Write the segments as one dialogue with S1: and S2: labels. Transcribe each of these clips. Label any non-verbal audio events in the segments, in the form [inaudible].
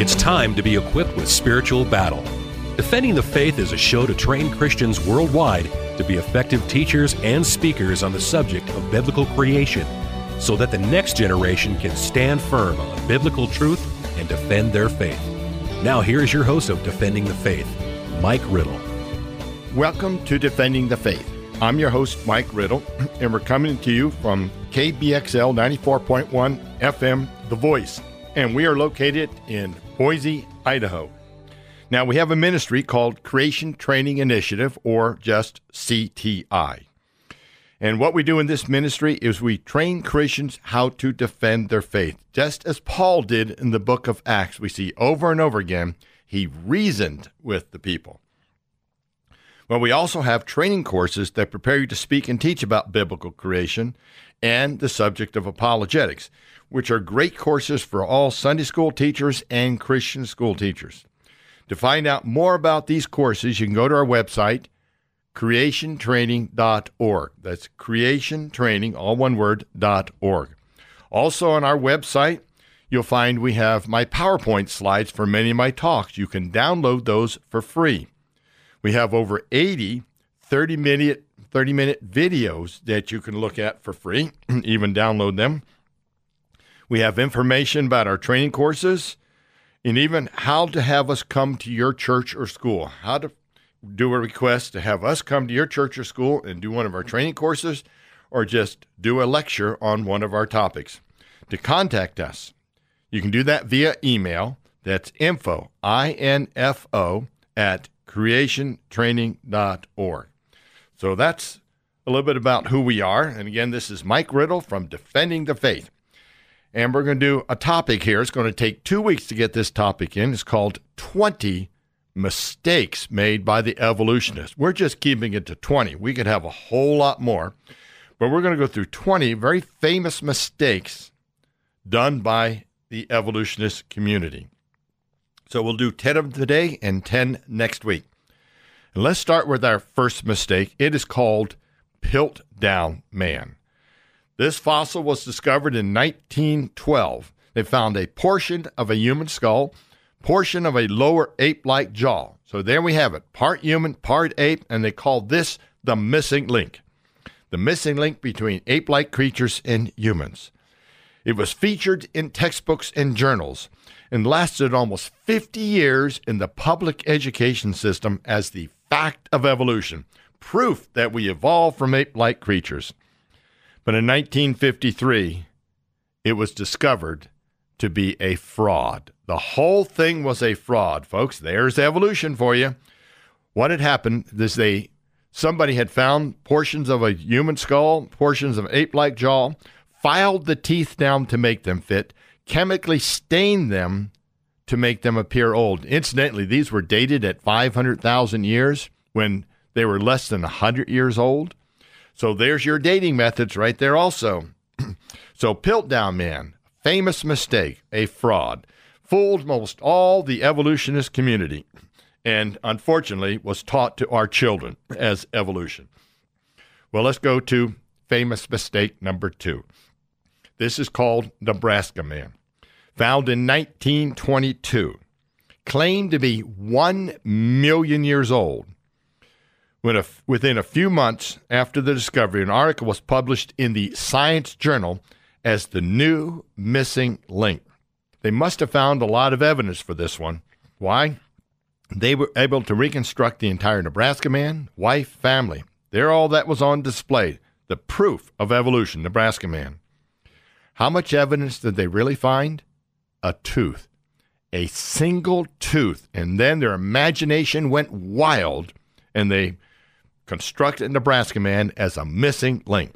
S1: It's time to be equipped with spiritual battle. Defending the Faith is a show to train Christians worldwide to be effective teachers and speakers on the subject of biblical creation so that the next generation can stand firm on the biblical truth and defend their faith. Now, here's your host of Defending the Faith, Mike Riddle.
S2: Welcome to Defending the Faith. I'm your host, Mike Riddle, [clears throat] and we're coming to you from KBXL 94.1 FM, The Voice, and we are located in Boise, Idaho. Now, we have a ministry called Creation Training Initiative, or just CTI. And what we do in this ministry is we train Christians how to defend their faith, just as Paul did in the book of Acts. We see over and over again, he reasoned with the people. Well, we also have training courses that prepare you to speak and teach about biblical creation and the subject of apologetics, which are great courses for all Sunday school teachers and Christian school teachers. To find out more about these courses, you can go to our website, creationtraining.org. That's creationtraining, all one word, .org. Also on our website, you'll find we have my PowerPoint slides for many of my talks. You can download those for free. We have over 80 30 minute 30 minute videos that you can look at for free, [clears throat] even download them. We have information about our training courses and even how to have us come to your church or school, how to do a request to have us come to your church or school and do one of our training courses or just do a lecture on one of our topics. To contact us, you can do that via email. That's info, I-N-F-O, at creationtraining.org. So that's a little bit about who we are. And again, this is Mike Riddle from Defending the Faith. And we're going to do a topic here. It's going to take two weeks to get this topic in. It's called 20 Mistakes Made by the Evolutionists. We're just keeping it to 20. We could have a whole lot more, but we're going to go through 20 very famous mistakes done by the evolutionist community. So we'll do 10 of them today and 10 next week. Let's start with our first mistake. It is called Piltdown Man. This fossil was discovered in 1912. They found a portion of a human skull, portion of a lower ape-like jaw. So there we have it, part human, part ape, and they call this the missing link. The missing link between ape-like creatures and humans. It was featured in textbooks and journals and lasted almost 50 years in the public education system as the fact of evolution, proof that we evolved from ape like creatures. But in 1953, it was discovered to be a fraud. The whole thing was a fraud, folks. There's evolution for you. What had happened is they somebody had found portions of a human skull, portions of ape-like jaw, filed the teeth down to make them fit, chemically stained them to make them appear old. Incidentally, these were dated at 500,000 years when they were less than 100 years old. So there's your dating methods right there, also. [clears throat] so, Piltdown Man, famous mistake, a fraud, fooled most all the evolutionist community, and unfortunately was taught to our children as evolution. Well, let's go to famous mistake number two. This is called Nebraska Man found in 1922, claimed to be 1 million years old. When a, within a few months after the discovery, an article was published in the Science Journal as the new missing link. They must have found a lot of evidence for this one. Why? They were able to reconstruct the entire Nebraska man, wife, family. They're all that was on display. The proof of evolution, Nebraska man. How much evidence did they really find? A tooth, a single tooth. And then their imagination went wild and they constructed Nebraska Man as a missing link.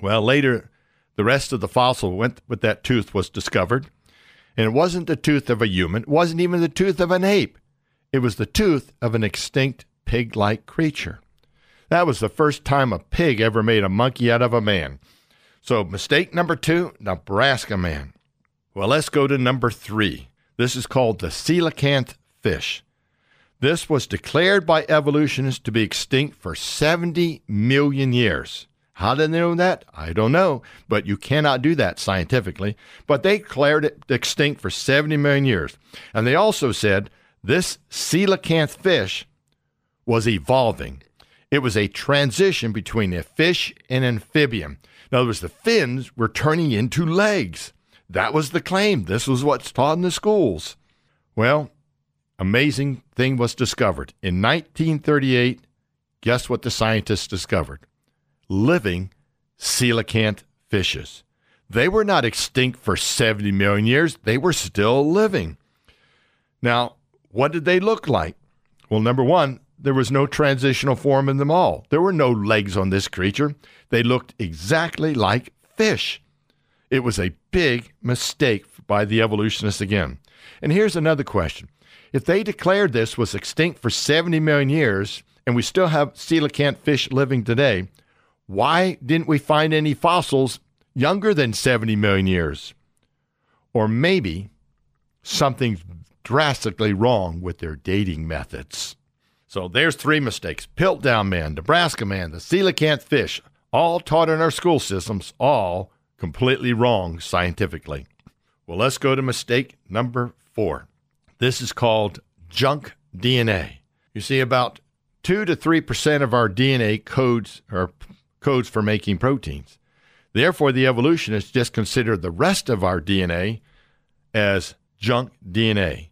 S2: Well, later, the rest of the fossil went with that tooth was discovered. And it wasn't the tooth of a human, it wasn't even the tooth of an ape. It was the tooth of an extinct pig like creature. That was the first time a pig ever made a monkey out of a man. So, mistake number two Nebraska man. Well, let's go to number three. This is called the coelacanth fish. This was declared by evolutionists to be extinct for 70 million years. How did they know that? I don't know, but you cannot do that scientifically. But they declared it extinct for 70 million years. And they also said this coelacanth fish was evolving. It was a transition between a fish and amphibian. In other words, the fins were turning into legs. That was the claim. This was what's taught in the schools. Well, amazing thing was discovered. In 1938, guess what the scientists discovered? living coelacanth fishes. They were not extinct for 70 million years, they were still living. Now, what did they look like? Well, number one, there was no transitional form in them all. There were no legs on this creature. They looked exactly like fish. It was a big mistake by the evolutionists again. And here's another question. If they declared this was extinct for 70 million years and we still have coelacanth fish living today, why didn't we find any fossils younger than 70 million years? Or maybe something's drastically wrong with their dating methods. So there's three mistakes Piltdown Man, Nebraska Man, the coelacanth fish, all taught in our school systems, all completely wrong scientifically. Well, let's go to mistake number four. This is called junk DNA. You see, about 2 to 3% of our DNA codes are codes for making proteins. Therefore, the evolutionists just consider the rest of our DNA as junk DNA.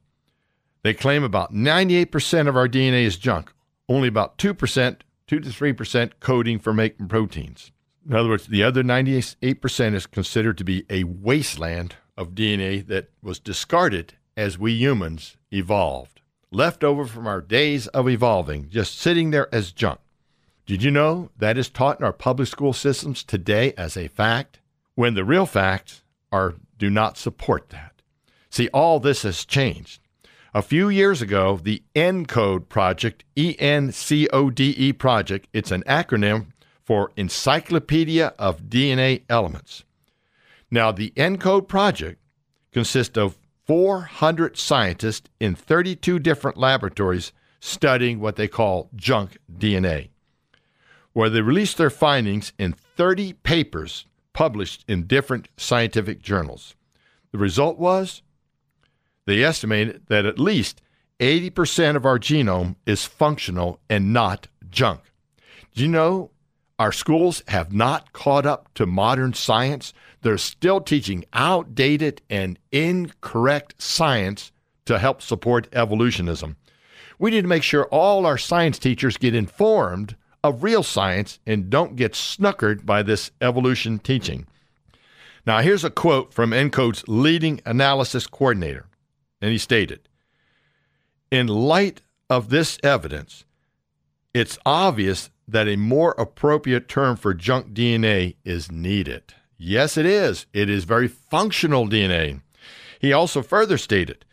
S2: They claim about 98% of our DNA is junk, only about 2%, 2 to 3% coding for making proteins. In other words, the other 98% is considered to be a wasteland of DNA that was discarded as we humans evolved, left over from our days of evolving, just sitting there as junk. Did you know that is taught in our public school systems today as a fact when the real facts are do not support that? See, all this has changed. A few years ago, the ENCODE project, E N C O D E project, it's an acronym for Encyclopedia of DNA Elements. Now, the ENCODE project consists of 400 scientists in 32 different laboratories studying what they call junk DNA where they released their findings in 30 papers published in different scientific journals. The result was they estimated that at least 80% of our genome is functional and not junk. Do you know our schools have not caught up to modern science? They're still teaching outdated and incorrect science to help support evolutionism. We need to make sure all our science teachers get informed of real science and don't get snookered by this evolution teaching. Now, here's a quote from ENCODE's leading analysis coordinator, and he stated In light of this evidence, it's obvious that a more appropriate term for junk DNA is needed. Yes, it is. It is very functional DNA. He also further stated,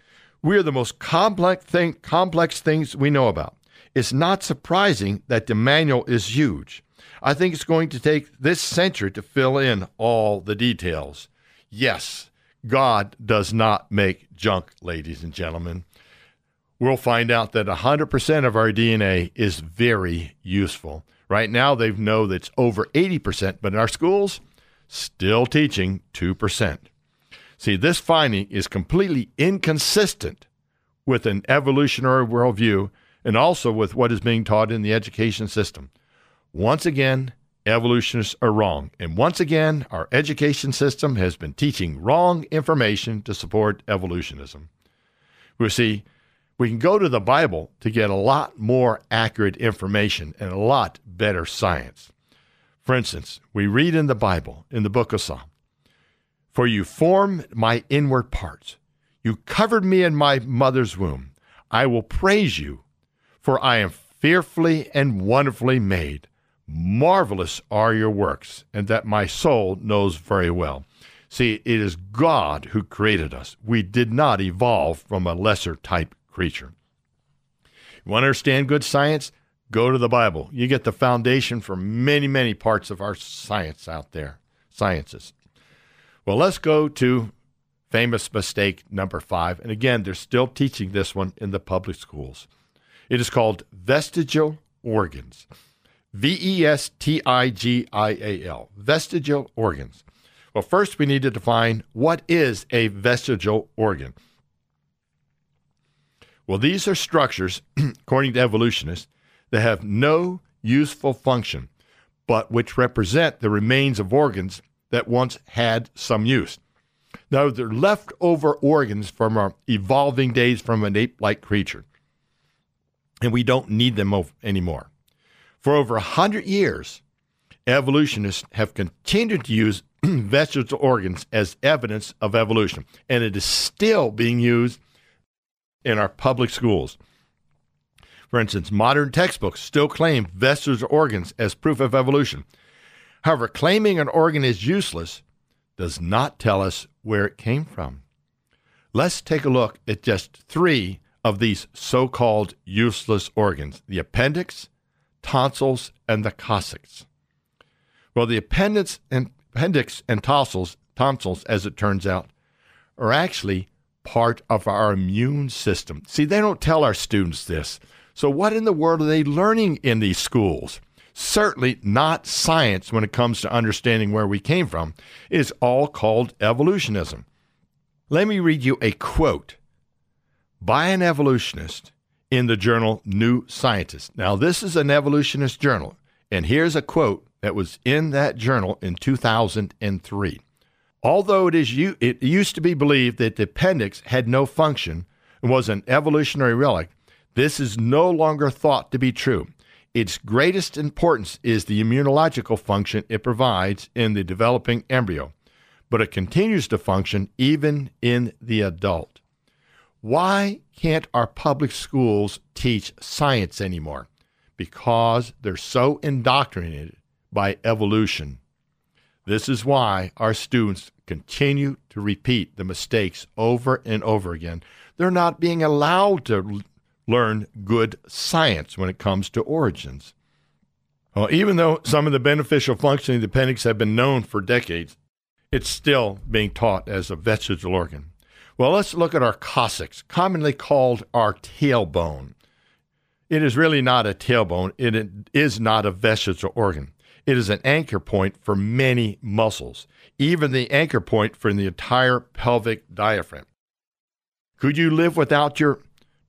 S2: We are the most complex, thing, complex things we know about. It's not surprising that the manual is huge. I think it's going to take this century to fill in all the details. Yes, God does not make junk, ladies and gentlemen. We'll find out that 100% of our DNA is very useful. Right now, they know that it's over 80%, but in our schools, still teaching 2%. See, this finding is completely inconsistent with an evolutionary worldview and also with what is being taught in the education system. Once again, evolutionists are wrong. And once again, our education system has been teaching wrong information to support evolutionism. We see, we can go to the Bible to get a lot more accurate information and a lot better science. For instance, we read in the Bible, in the book of Psalm, For you formed my inward parts. You covered me in my mother's womb. I will praise you for I am fearfully and wonderfully made. Marvelous are your works, and that my soul knows very well. See, it is God who created us. We did not evolve from a lesser type creature. You want to understand good science? Go to the Bible. You get the foundation for many, many parts of our science out there, sciences. Well, let's go to famous mistake number five. And again, they're still teaching this one in the public schools. It is called vestigial organs. V E S T I G I A L, vestigial organs. Well, first we need to define what is a vestigial organ. Well, these are structures, [clears throat] according to evolutionists, that have no useful function, but which represent the remains of organs that once had some use. Now, they're leftover organs from our evolving days from an ape like creature, and we don't need them anymore. For over a hundred years, evolutionists have continued to use [clears throat] vestigial organs as evidence of evolution, and it is still being used in our public schools. For instance, modern textbooks still claim vestigial organs as proof of evolution. However, claiming an organ is useless does not tell us where it came from. Let's take a look at just three of these so called useless organs the appendix, tonsils, and the coccyx. Well, the appendix and, appendix and tonsils, tonsils, as it turns out, are actually part of our immune system. See, they don't tell our students this. So, what in the world are they learning in these schools? Certainly not science when it comes to understanding where we came from. It is all called evolutionism. Let me read you a quote by an evolutionist in the journal New Scientist. Now, this is an evolutionist journal, and here's a quote that was in that journal in 2003. Although it, is, it used to be believed that the appendix had no function and was an evolutionary relic, this is no longer thought to be true. Its greatest importance is the immunological function it provides in the developing embryo, but it continues to function even in the adult. Why can't our public schools teach science anymore? Because they're so indoctrinated by evolution. This is why our students continue to repeat the mistakes over and over again. They're not being allowed to learn good science when it comes to origins. Well, even though some of the beneficial functioning of the appendix have been known for decades, it's still being taught as a vestigial organ. Well, let's look at our coccyx, commonly called our tailbone. It is really not a tailbone, it is not a vestigial organ. It is an anchor point for many muscles, even the anchor point for the entire pelvic diaphragm. Could you live without your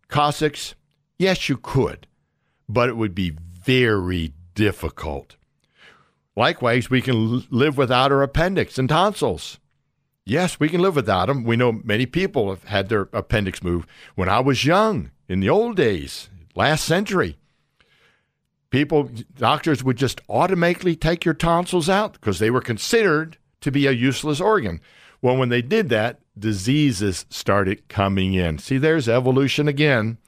S2: coccyx? Yes, you could, but it would be very difficult. Likewise, we can live without our appendix and tonsils. Yes, we can live without them. We know many people have had their appendix moved. When I was young, in the old days, last century, people, doctors would just automatically take your tonsils out because they were considered to be a useless organ. Well, when they did that, diseases started coming in. See, there's evolution again.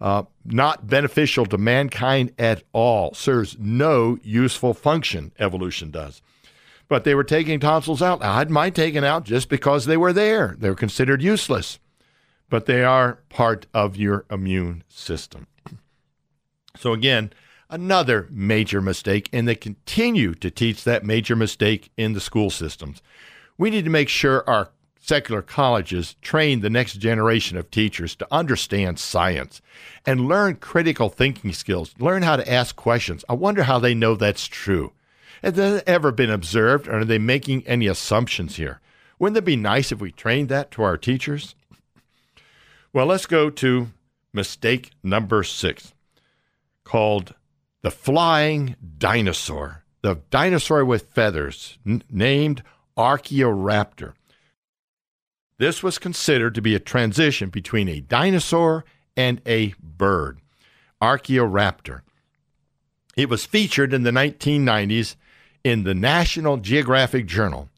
S2: Uh, not beneficial to mankind at all. Serves no useful function, evolution does. But they were taking tonsils out. I had mine taken out just because they were there. They were considered useless. But they are part of your immune system. [clears throat] So, again, another major mistake, and they continue to teach that major mistake in the school systems. We need to make sure our secular colleges train the next generation of teachers to understand science and learn critical thinking skills, learn how to ask questions. I wonder how they know that's true. Has that ever been observed, or are they making any assumptions here? Wouldn't it be nice if we trained that to our teachers? Well, let's go to mistake number six, called the flying dinosaur, the dinosaur with feathers, n- named Archaeoraptor. This was considered to be a transition between a dinosaur and a bird, Archaeoraptor. It was featured in the 1990s in the National Geographic Journal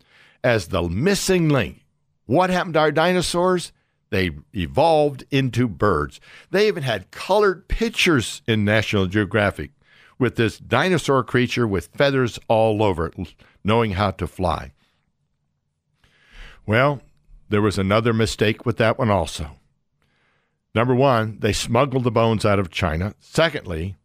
S2: as the missing link. What happened to our dinosaurs? They evolved into birds. They even had colored pictures in National Geographic with this dinosaur creature with feathers all over it, knowing how to fly. Well, there was another mistake with that one also. Number one, they smuggled the bones out of China. Secondly,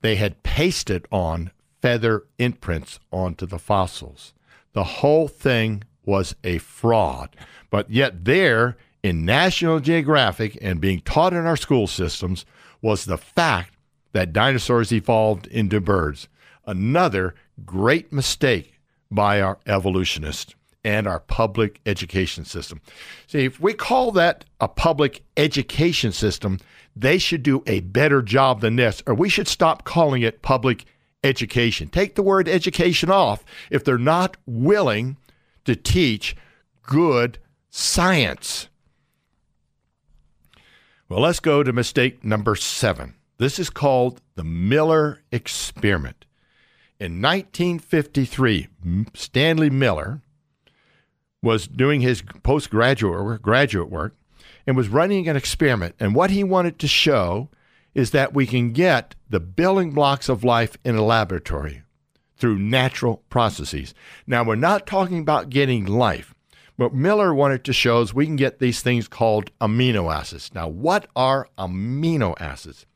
S2: they had pasted on feather imprints onto the fossils. The whole thing was a fraud. But yet, there in National Geographic and being taught in our school systems was the fact that dinosaurs evolved into birds. Another great mistake by our evolutionists and our public education system. See, if we call that a public education system, they should do a better job than this, or we should stop calling it public education. Take the word education off if they're not willing to teach good science. Well, let's go to mistake number seven. This is called the Miller experiment. In 1953, Stanley Miller was doing his postgraduate work, graduate work and was running an experiment. And what he wanted to show is that we can get the building blocks of life in a laboratory through natural processes. Now, we're not talking about getting life. What Miller wanted to show is we can get these things called amino acids. Now, what are amino acids?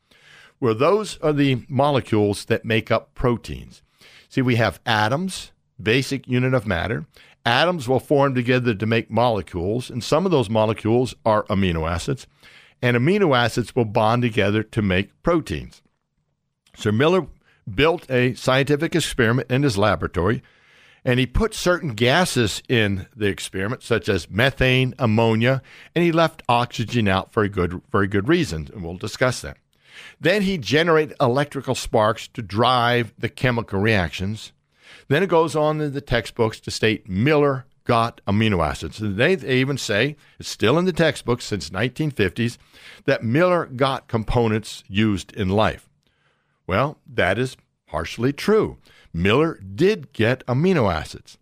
S2: Well, those are the molecules that make up proteins. See, we have atoms, basic unit of matter, Atoms will form together to make molecules, and some of those molecules are amino acids, and amino acids will bond together to make proteins. Sir Miller built a scientific experiment in his laboratory, and he put certain gases in the experiment, such as methane, ammonia, and he left oxygen out for a good, very good reason, and we'll discuss that. Then he generated electrical sparks to drive the chemical reactions. Then it goes on in the textbooks to state Miller got amino acids. They even say, it's still in the textbooks since 1950s, that Miller got components used in life. Well, that is partially true. Miller did get amino acids.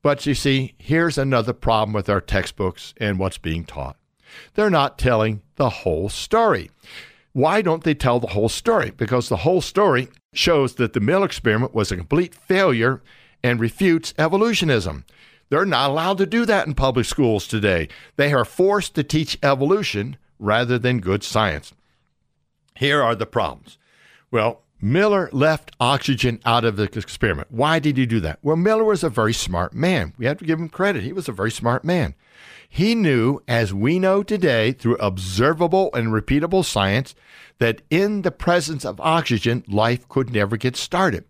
S2: But you see, here's another problem with our textbooks and what's being taught. They're not telling the whole story. Why don't they tell the whole story? Because the whole story shows that the Miller experiment was a complete failure and refutes evolutionism. They're not allowed to do that in public schools today. They are forced to teach evolution rather than good science. Here are the problems. Well, Miller left oxygen out of the experiment. Why did he do that? Well, Miller was a very smart man. We have to give him credit. He was a very smart man. He knew, as we know today through observable and repeatable science, that in the presence of oxygen, life could never get started.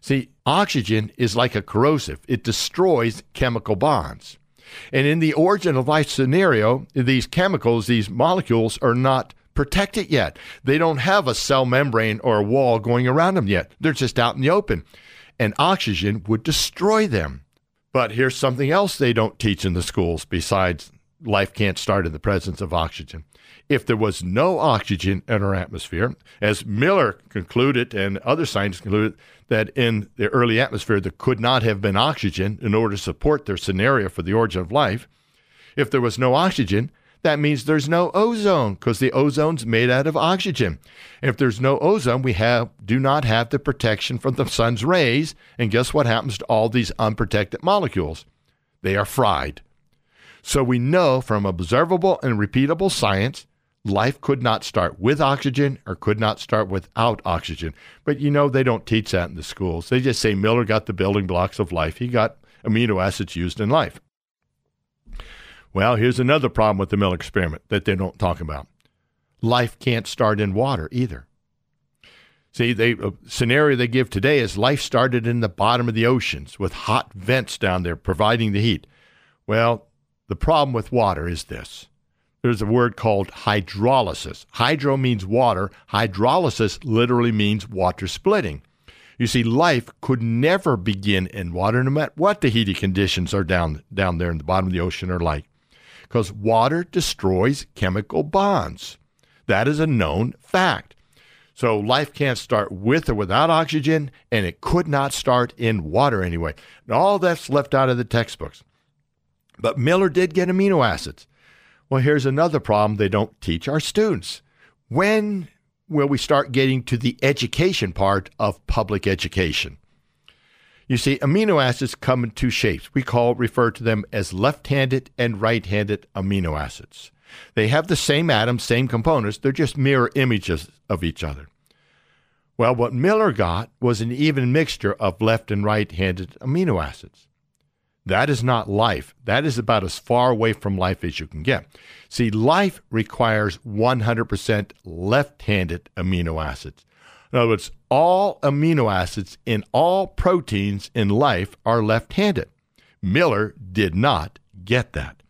S2: See, oxygen is like a corrosive, it destroys chemical bonds. And in the origin of life scenario, these chemicals, these molecules, are not protected yet. They don't have a cell membrane or a wall going around them yet. They're just out in the open. And oxygen would destroy them. But here's something else they don't teach in the schools besides life can't start in the presence of oxygen. If there was no oxygen in our atmosphere, as Miller concluded and other scientists concluded that in the early atmosphere there could not have been oxygen in order to support their scenario for the origin of life, if there was no oxygen, that means there's no ozone because the ozone's made out of oxygen. If there's no ozone, we have do not have the protection from the sun's rays. And guess what happens to all these unprotected molecules? They are fried. So we know from observable and repeatable science, life could not start with oxygen or could not start without oxygen. But you know, they don't teach that in the schools. They just say Miller got the building blocks of life. He got amino acids used in life. Well, here's another problem with the Miller experiment that they don't talk about. Life can't start in water either. See, the scenario they give today is life started in the bottom of the oceans with hot vents down there providing the heat. Well, the problem with water is this. There's a word called hydrolysis. Hydro means water. Hydrolysis literally means water splitting. You see, life could never begin in water, no matter what the heating conditions are down, down there in the bottom of the ocean are like because water destroys chemical bonds. That is a known fact. So life can't start with or without oxygen, and it could not start in water anyway. And all that's left out of the textbooks. But Miller did get amino acids. Well, here's another problem they don't teach our students. When will we start getting to the education part of public education? You see, amino acids come in two shapes. We call refer to them as left-handed and right-handed amino acids. They have the same atoms, same components, they're just mirror images of each other. Well, what Miller got was an even mixture of left and right-handed amino acids. That is not life. That is about as far away from life as you can get. See, life requires 100% left handed amino acids. In other words, all amino acids in all proteins in life are left handed. Miller did not get that.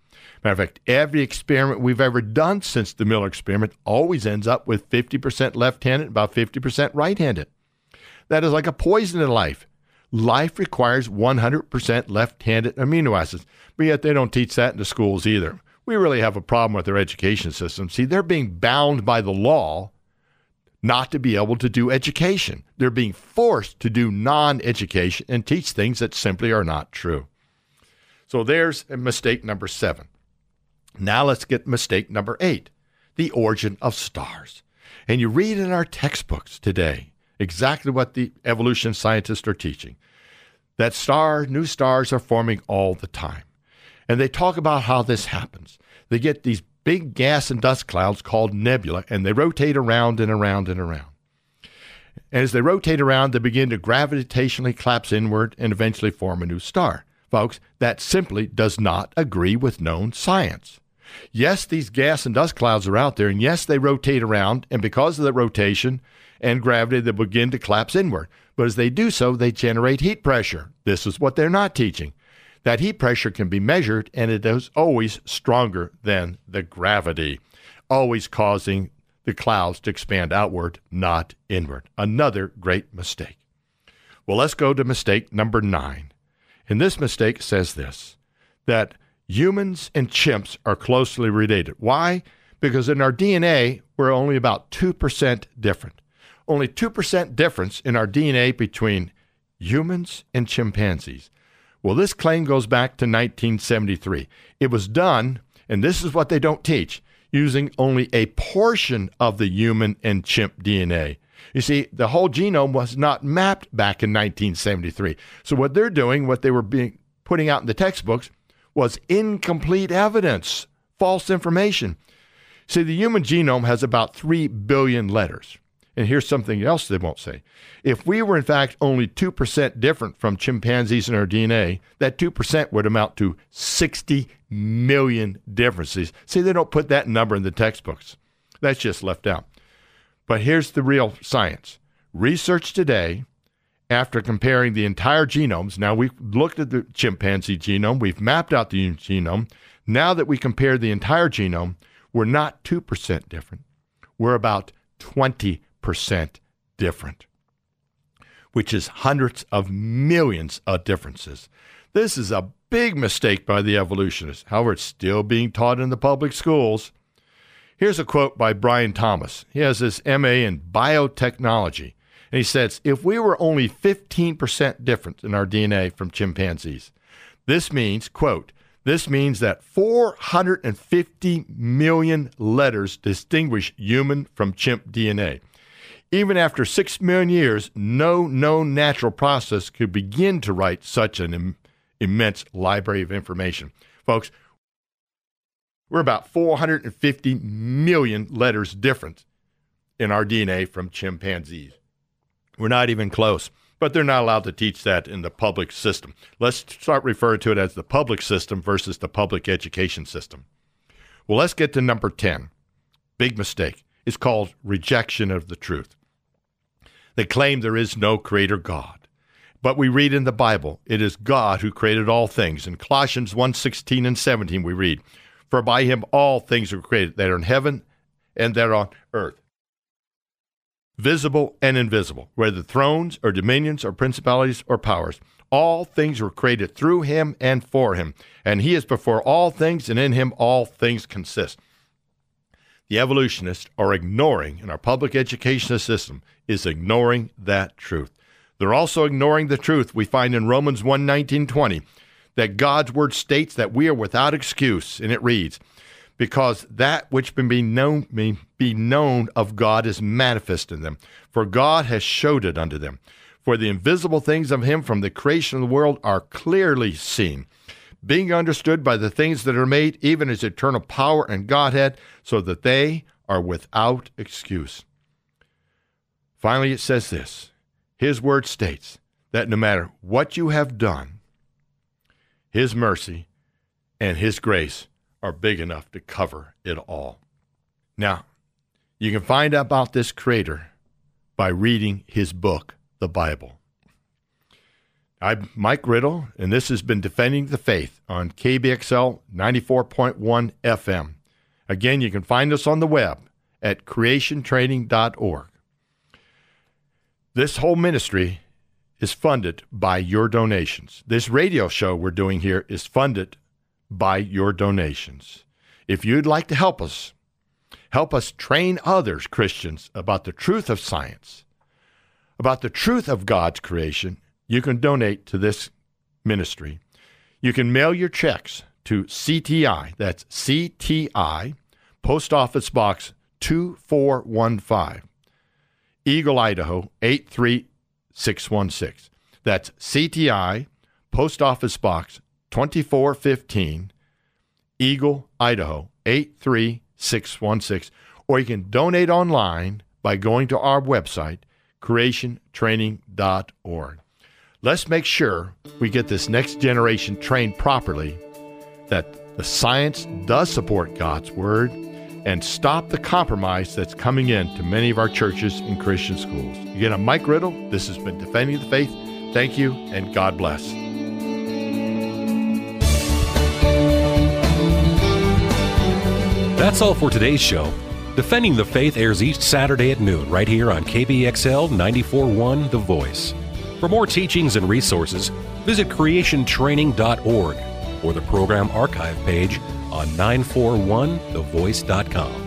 S2: Matter of fact, every experiment we've ever done since the Miller experiment always ends up with 50% left handed, about 50% right handed. That is like a poison in life. Life requires 100% left handed amino acids, but yet they don't teach that in the schools either. We really have a problem with their education system. See, they're being bound by the law not to be able to do education. They're being forced to do non education and teach things that simply are not true. So there's mistake number seven. Now let's get mistake number eight the origin of stars. And you read in our textbooks today exactly what the evolution scientists are teaching that star, new stars are forming all the time. And they talk about how this happens. They get these big gas and dust clouds called nebula, and they rotate around and around and around. As they rotate around, they begin to gravitationally collapse inward and eventually form a new star. Folks, that simply does not agree with known science. Yes, these gas and dust clouds are out there, and yes, they rotate around, and because of the rotation and gravity, they begin to collapse inward. But as they do so, they generate heat pressure. This is what they're not teaching. That heat pressure can be measured, and it is always stronger than the gravity, always causing the clouds to expand outward, not inward. Another great mistake. Well, let's go to mistake number nine. And this mistake says this that humans and chimps are closely related. Why? Because in our DNA, we're only about 2% different. Only 2% difference in our DNA between humans and chimpanzees. Well, this claim goes back to 1973. It was done, and this is what they don't teach, using only a portion of the human and chimp DNA. You see, the whole genome was not mapped back in 1973. So what they're doing, what they were being putting out in the textbooks, was incomplete evidence, false information. See, the human genome has about 3 billion letters. And here's something else they won't say. If we were, in fact, only 2% different from chimpanzees in our DNA, that 2% would amount to 60 million differences. See, they don't put that number in the textbooks. That's just left out. But here's the real science research today after comparing the entire genomes. Now, we've looked at the chimpanzee genome, we've mapped out the genome. Now that we compare the entire genome, we're not 2% different. We're about 20% different, which is hundreds of millions of differences. This is a big mistake by the evolutionists. However, it's still being taught in the public schools. Here's a quote by Brian Thomas. He has this MA in biotechnology. And he says, if we were only 15% different in our DNA from chimpanzees, this means, quote, this means that 450 million letters distinguish human from chimp DNA. Even after 6 million years, no known natural process could begin to write such an Im- immense library of information. Folks, we're about 450 million letters different in our DNA from chimpanzees. We're not even close, but they're not allowed to teach that in the public system. Let's start referring to it as the public system versus the public education system. Well, let's get to number 10. Big mistake. It's called rejection of the truth. They claim there is no creator God. But we read in the Bible, it is God who created all things. In Colossians 1:16 and 17 we read, "For by him all things were created that are in heaven and that are on earth, visible and invisible, whether thrones or dominions or principalities or powers. All things were created through him and for him, and he is before all things, and in him all things consist. The evolutionists are ignoring, in our public education system, is ignoring that truth. They're also ignoring the truth we find in Romans 1 19, 20, that God's word states that we are without excuse, and it reads, because that which be known, may be known of God is manifest in them, for God has showed it unto them. For the invisible things of him from the creation of the world are clearly seen, being understood by the things that are made, even his eternal power and Godhead, so that they are without excuse. Finally, it says this His word states that no matter what you have done, His mercy and His grace are big enough to cover it all. Now, you can find out about this creator by reading his book, the Bible. I'm Mike Riddle, and this has been Defending the Faith on KBXL 94.1 FM. Again, you can find us on the web at creationtraining.org. This whole ministry is funded by your donations. This radio show we're doing here is funded by your donations. If you'd like to help us, help us train others, Christians, about the truth of science, about the truth of God's creation, you can donate to this ministry. You can mail your checks to CTI, that's CTI, Post Office Box 2415, Eagle, Idaho 83616. That's CTI, Post Office Box 2415, Eagle, Idaho 83616. Or you can donate online by going to our website, creationtraining.org. Let's make sure we get this next generation trained properly, that the science does support God's Word, and stop the compromise that's coming in to many of our churches and Christian schools. Again, I'm Mike Riddle. This has been Defending the Faith. Thank you, and God bless.
S1: That's all for today's show. Defending the Faith airs each Saturday at noon right here on KBXL 941 The Voice. For more teachings and resources, visit creationtraining.org or the program archive page on 941thevoice.com.